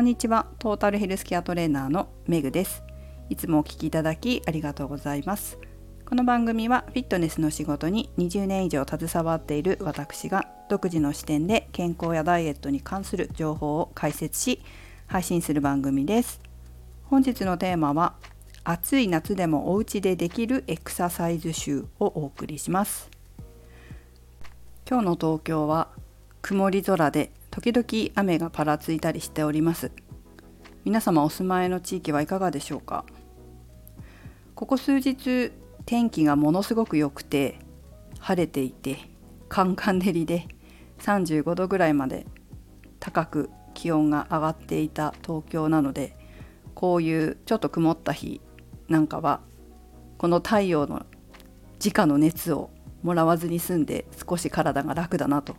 こんにちは。トータルヘルスケアトレーナーのメグです。いつもお聞きいただきありがとうございます。この番組はフィットネスの仕事に20年以上携わっている私が独自の視点で健康やダイエットに関する情報を解説し配信する番組です。本日のテーマは暑い夏でもお家でできるエクササイズ集をお送りします。今日の東京は曇り空で時々雨がぱらついたりしております。皆様お住まいの地域はいかがでしょうか？ここ数日天気がものすごく良くて晴れていてカンカン照りで35度ぐらいまで高く気温が上がっていた東京なのでこういうちょっと曇った日なんかはこの太陽の直の熱をもらわずに済んで少し体が楽だなと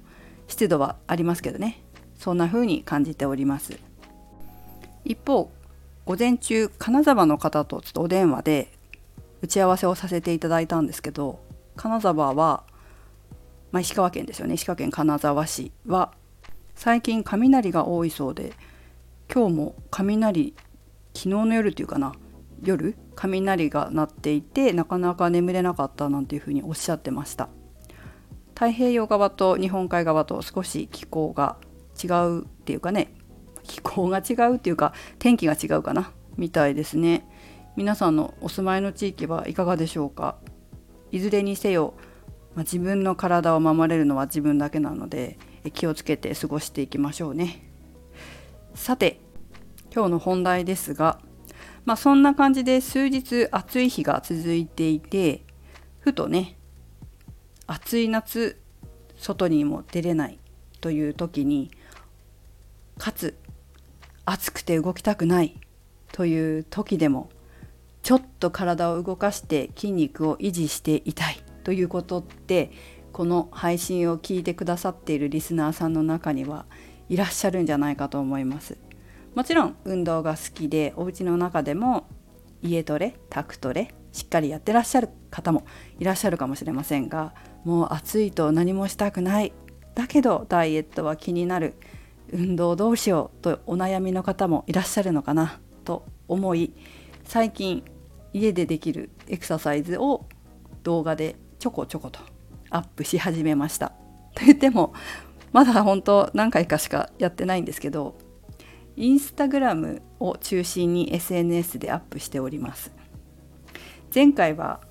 湿度はありますけどね。そんな風に感じております。一方午前中金沢の方とちょっとお電話で打ち合わせをさせていただいたんですけど金沢は、まあ、石川県ですよね。石川県金沢市は最近雷が多いそうで今日も雷昨日の夜っていうかな夜雷が鳴っていてなかなか眠れなかったなんていうふうにおっしゃってました。太平洋側と日本海側と少し気候が違うっていうかね気候が違うっていうか天気が違うかなみたいですね。皆さんのお住まいの地域はいかがでしょうか？いずれにせよ、まあ、自分の体を守れるのは自分だけなので気をつけて過ごしていきましょうね。さて今日の本題ですがまあそんな感じで数日暑い日が続いていてふとね暑い夏外にも出れないという時にかつ暑くて動きたくないという時でもちょっと体を動かして筋肉を維持していたいということってこの配信を聞いてくださっているリスナーさんの中にはいらっしゃるんじゃないかと思います。もちろん運動が好きでお家の中でも家トレタクトレしっかりやってらっしゃる方もいらっしゃるかもしれませんがもう暑いと何もしたくないだけどダイエットは気になる運動どうしようとお悩みの方もいらっしゃるのかなと思い最近家でできるエクササイズを動画でちょこちょことアップし始めました。と言ってもまだ本当何回かしかやってないんですけどインスタグラムを中心に SNS でアップしております。前回は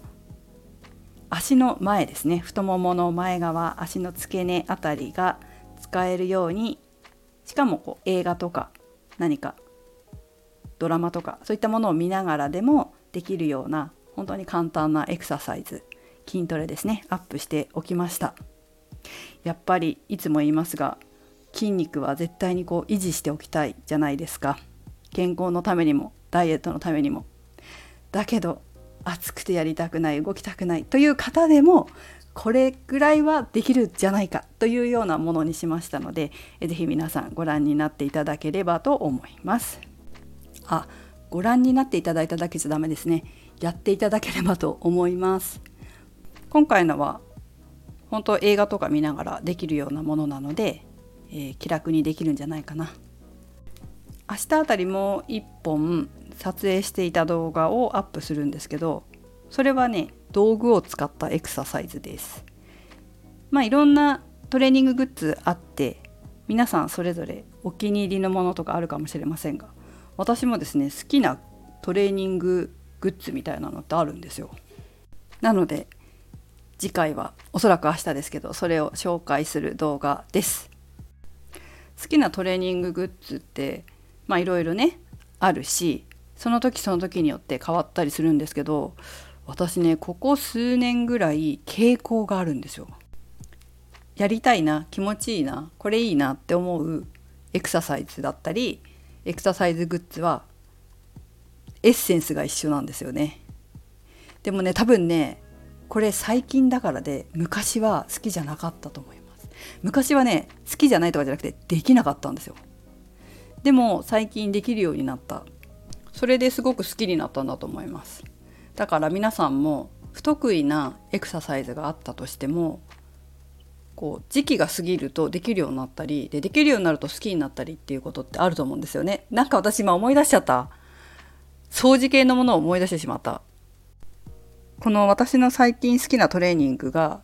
足の前ですね。太ももの前側足の付け根あたりが使えるようにしかもこう映画とか何かドラマとかそういったものを見ながらでもできるような本当に簡単なエクササイズ筋トレですね。アップしておきました。やっぱりいつも言いますが筋肉は絶対にこう維持しておきたいじゃないですか。健康のためにもダイエットのためにも。だけど暑くてやりたくない動きたくないという方でもこれぐらいはできるじゃないかというようなものにしましたので是非皆さんご覧になっていただければと思います。あご覧になっていただいただけじゃダメですね。やっていただければと思います。今回のは本当映画とか見ながらできるようなものなので、えー、気楽にできるんじゃないかな。明日あたりも1本撮影していた動画をアップするんですけどそれはね道具を使ったエクササイズです。まあいろんなトレーニンググッズあって皆さんそれぞれお気に入りのものとかあるかもしれませんが私もですね好きなトレーニンググッズみたいなのってあるんですよ。なので次回はおそらく明日ですけどそれを紹介する動画です。好きなトレーニンググッズってまあいろいろねあるしその時その時によって変わったりするんですけど私ねここ数年ぐらい傾向があるんですよ。やりたいな気持ちいいなこれいいなって思うエクササイズだったりエクササイズグッズはエッセンスが一緒なんですよね。でもね多分ねこれ最近だからで昔は好きじゃなかったと思います。昔はね好きじゃないとかじゃなくてできなかったんですよ。でも最近できるようになった。それですごく好きになったんだと思いますだから皆さんも不得意なエクササイズがあったとしてもこう時期が過ぎるとできるようになったりでできるようになると好きになったりっていうことってあると思うんですよね。なんか私今思い出しちゃった掃除系のものを思い出してしまった。この私の最近好きなトレーニングが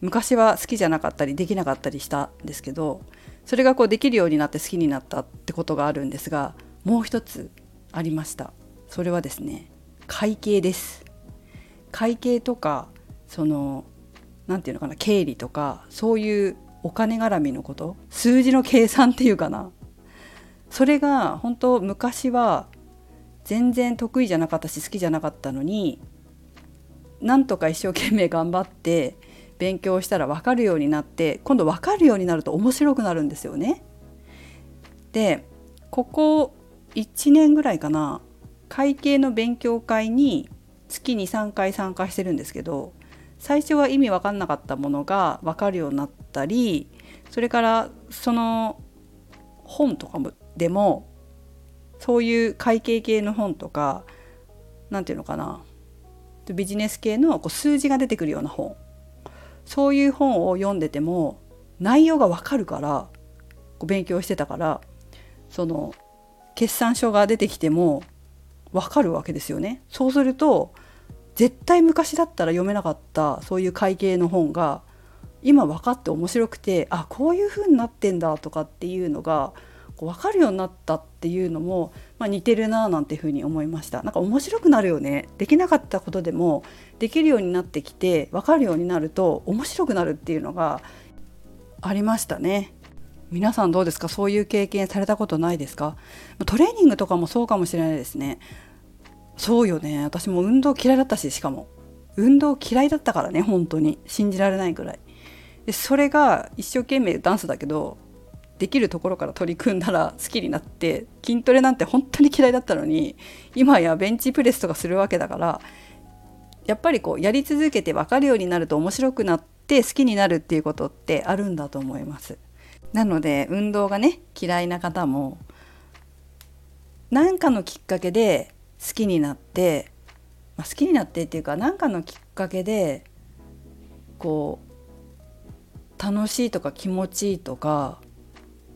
昔は好きじゃなかったりできなかったりしたんですけどそれがこうできるようになって好きになったってことがあるんですがもう一つありました。それはですね会計です。会計とかその何て言うのかな経理とかそういうお金絡みのこと数字の計算っていうかな。それが本当昔は全然得意じゃなかったし好きじゃなかったのになんとか一生懸命頑張って勉強したら分かるようになって今度分かるようになると面白くなるんですよね。でここ1年ぐらいかな会計の勉強会に月に3回参加してるんですけど最初は意味わかんなかったものが分かるようになったりそれからその本とかもでもそういう会計系の本とか何て言うのかなビジネス系のこう数字が出てくるような本。そういう本を読んでても内容が分かるからこう勉強してたからその決算書が出てきても分かるわけですよね。そうすると絶対昔だったら読めなかったそういう会計の本が今分かって面白くてあこういう風になってんだとかっていうのがこう分かるようになったっていうのも、まあ、似てるななんていうふうに思いました。なんか面白くなるよね。できなかったことでもできるようになってきて分かるようになると面白くなるっていうのがありましたね。皆さんどうですか？そういう経験されたことないですか？トレーニングとかもそうかもしれないですね。そうよね。私も運動嫌いだったししかも。運動嫌いだったからね本当に。信じられないぐらい。でそれが一生懸命ダンスだけどできるところから取り組んだら好きになって筋トレなんて本当に嫌いだったのに今やベンチプレスとかするわけだからやっぱりこうやり続けて分かるようになると面白くなって好きになるっていうことってあるんだと思います。なので運動がね嫌いな方も何かのきっかけで好きになって、まあ、好きになってっていうか何かのきっかけでこう楽しいとか気持ちいいとか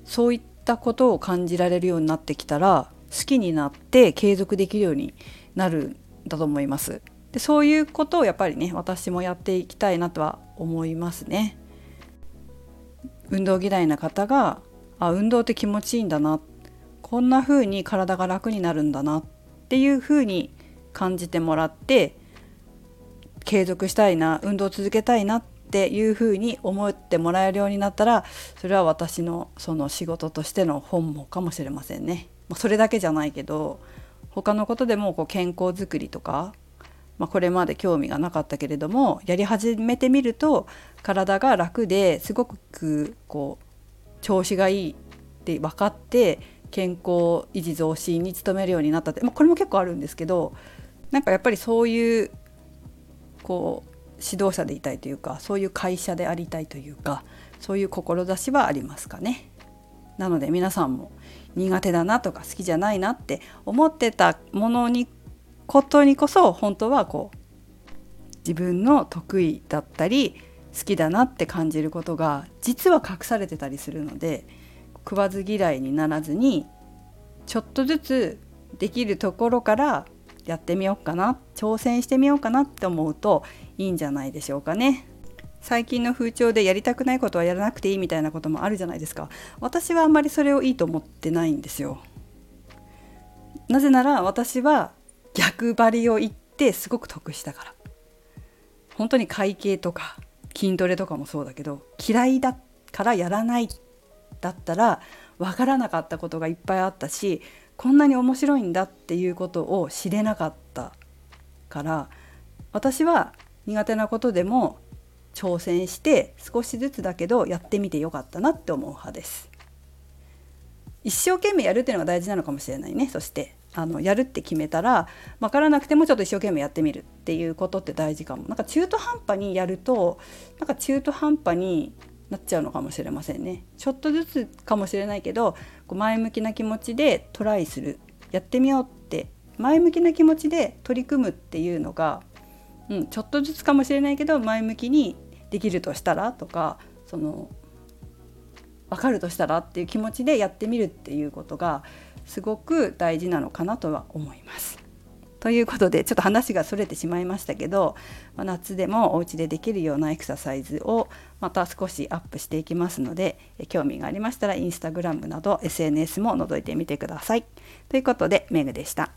そういったことを感じられるようになってきたら好きになって継続できるようになるんだと思います。でそういうことをやっぱりね私もやっていきたいなとは思いますね。運動嫌いな方があ運動って気持ちいいんだな。こんな風に体が楽になるんだな。っていうふうに感じてもらって継続したいな運動を続けたいな。っていうふうに思ってもらえるようになったらそれは私のその仕事としての本望かもしれませんね。それだけじゃないけど他のことでもこう健康づくりとか、まあ、これまで興味がなかったけれどもやり始めてみると体が楽ですごくこう調子がいいって分かって健康維持増進に努めるようになったって、まあ、これも結構あるんですけどなんかやっぱりそういうこう指導者でいたいというかそういう会社でありたいというかそういう志はありますかね。なので皆さんも苦手だなとか好きじゃないなって思ってたものにことにこそ本当はこう自分の得意だったり好きだなって感じることが実は隠されてたりするので食わず嫌いにならずにちょっとずつできるところからやってみようかな挑戦してみようかなって思うといいんじゃないでしょうかね。最近の風潮でやりたくないことはやらなくていいみたいなこともあるじゃないですか私はあんまりそれをいいと思ってないんですよなぜなら私は逆張りを言ってすごく得したから本当に会計とか筋トレとかもそうだけど嫌いだからやらないだったら分からなかったことがいっぱいあったしこんなに面白いんだっていうことを知れなかったから私は苦手なことでも挑戦して少しずつだけどやってみてよかったなって思う派です。一生懸命やるっていうのが大事なのかもしれないねそしてあのやるって決めたら分からなくてもちょっと一生懸命やってみるっていうことって大事かも。なんか中途半端にやるとなんか中途半端になっちゃうのかもしれませんね。ちょっとずつかもしれないけどこう前向きな気持ちでトライする。やってみようって。前向きな気持ちで取り組むっていうのが、うん、ちょっとずつかもしれないけど前向きにできるとしたらとかその分かるとしたらっていう気持ちでやってみるっていうことがすごく大事なのかなとは思います。ということでちょっと話がそれてしまいましたけど、ま、夏でもお家でできるようなエクササイズをまた少しアップしていきますので興味がありましたらインスタグラムなど SNS も覗いてみてください。ということでメグでした。